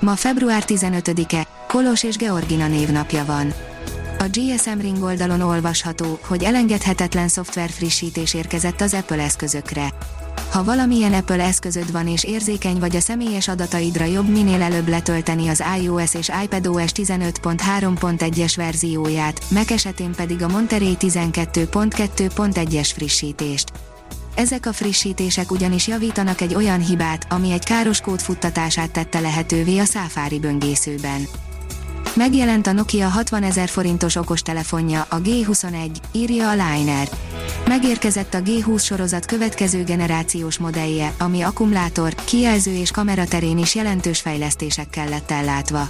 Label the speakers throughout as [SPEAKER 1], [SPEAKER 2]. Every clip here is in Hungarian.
[SPEAKER 1] Ma február 15-e, Kolos és Georgina névnapja van. A GSM Ring oldalon olvasható, hogy elengedhetetlen szoftver frissítés érkezett az Apple eszközökre. Ha valamilyen Apple eszközöd van és érzékeny vagy a személyes adataidra jobb minél előbb letölteni az iOS és iPadOS 15.3.1-es verzióját, Mac esetén pedig a Monterey 12.2.1-es frissítést. Ezek a frissítések ugyanis javítanak egy olyan hibát, ami egy káros kód futtatását tette lehetővé a Safari böngészőben. Megjelent a Nokia 60 ezer forintos okostelefonja, a G21, írja a Liner. Megérkezett a G20 sorozat következő generációs modellje, ami akkumulátor, kijelző és kamera terén is jelentős fejlesztésekkel lett ellátva.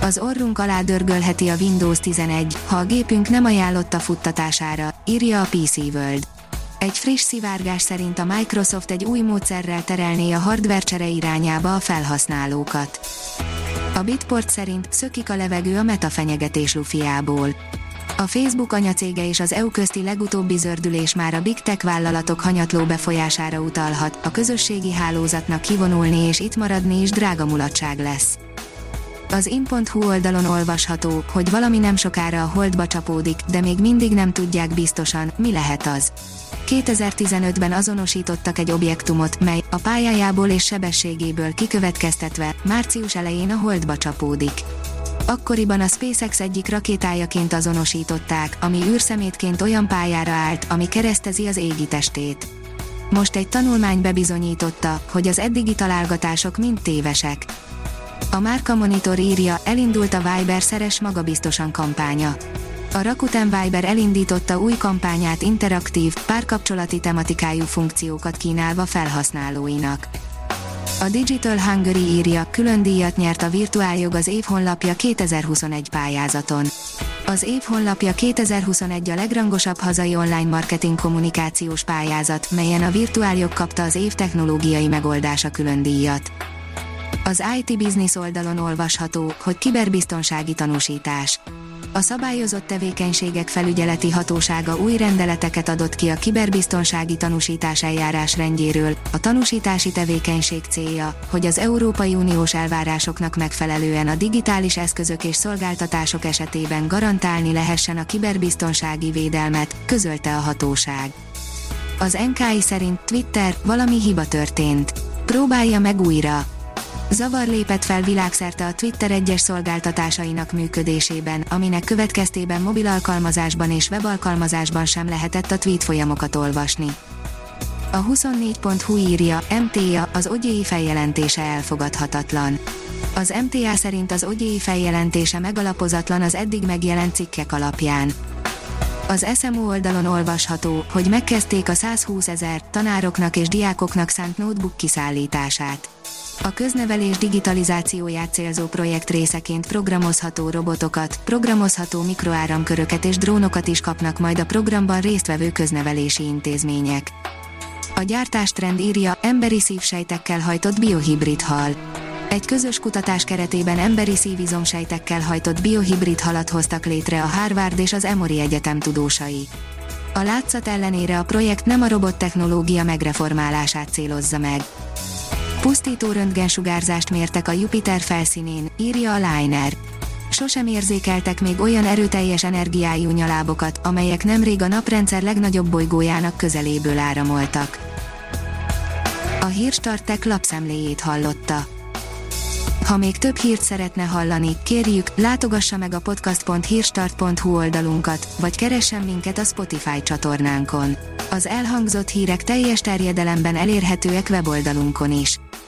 [SPEAKER 1] Az orrunk alá dörgölheti a Windows 11, ha a gépünk nem ajánlott a futtatására, írja a PC World. Egy friss szivárgás szerint a Microsoft egy új módszerrel terelné a hardware csere irányába a felhasználókat. A Bitport szerint szökik a levegő a meta fenyegetés lufiából. A Facebook anyacége és az EU közti legutóbbi zördülés már a big tech vállalatok hanyatló befolyására utalhat, a közösségi hálózatnak kivonulni és itt maradni is drága mulatság lesz. Az in.hu oldalon olvasható, hogy valami nem sokára a holdba csapódik, de még mindig nem tudják biztosan, mi lehet az. 2015-ben azonosítottak egy objektumot, mely a pályájából és sebességéből kikövetkeztetve március elején a holdba csapódik. Akkoriban a SpaceX egyik rakétájaként azonosították, ami űrszemétként olyan pályára állt, ami keresztezi az égi testét. Most egy tanulmány bebizonyította, hogy az eddigi találgatások mind tévesek. A Márka Monitor írja, elindult a Viber szeres magabiztosan kampánya. A Rakuten Viber elindította új kampányát interaktív, párkapcsolati tematikájú funkciókat kínálva felhasználóinak. A Digital Hungary írja, külön díjat nyert a Virtuáljog az év honlapja 2021 pályázaton. Az év honlapja 2021 a legrangosabb hazai online marketing kommunikációs pályázat, melyen a Virtuáljog kapta az év technológiai megoldása külön díjat. Az IT Business oldalon olvasható, hogy kiberbiztonsági tanúsítás a szabályozott tevékenységek felügyeleti hatósága új rendeleteket adott ki a kiberbiztonsági tanúsítás eljárás rendjéről. A tanúsítási tevékenység célja, hogy az Európai Uniós elvárásoknak megfelelően a digitális eszközök és szolgáltatások esetében garantálni lehessen a kiberbiztonsági védelmet, közölte a hatóság. Az NKI szerint Twitter valami hiba történt. Próbálja meg újra Zavar lépett fel világszerte a Twitter egyes szolgáltatásainak működésében, aminek következtében mobil alkalmazásban és webalkalmazásban sem lehetett a tweet folyamokat olvasni. A 24.hu írja, MTA, az ogyéi feljelentése elfogadhatatlan. Az MTA szerint az ogyéi feljelentése megalapozatlan az eddig megjelent cikkek alapján. Az SMO oldalon olvasható, hogy megkezdték a 120 ezer tanároknak és diákoknak szánt notebook kiszállítását. A köznevelés digitalizációját célzó projekt részeként programozható robotokat, programozható mikroáramköröket és drónokat is kapnak majd a programban résztvevő köznevelési intézmények. A gyártástrend írja, emberi szívsejtekkel hajtott biohibrid hal. Egy közös kutatás keretében emberi szívizomsejtekkel hajtott biohibrid halat hoztak létre a Harvard és az Emory Egyetem tudósai. A látszat ellenére a projekt nem a robot technológia megreformálását célozza meg. Pusztító röntgensugárzást mértek a Jupiter felszínén, írja a Liner. Sosem érzékeltek még olyan erőteljes energiájú nyalábokat, amelyek nemrég a naprendszer legnagyobb bolygójának közeléből áramoltak. A hírstartek lapszemléjét hallotta. Ha még több hírt szeretne hallani, kérjük, látogassa meg a podcast.hírstart.hu oldalunkat, vagy keressen minket a Spotify csatornánkon. Az elhangzott hírek teljes terjedelemben elérhetőek weboldalunkon is.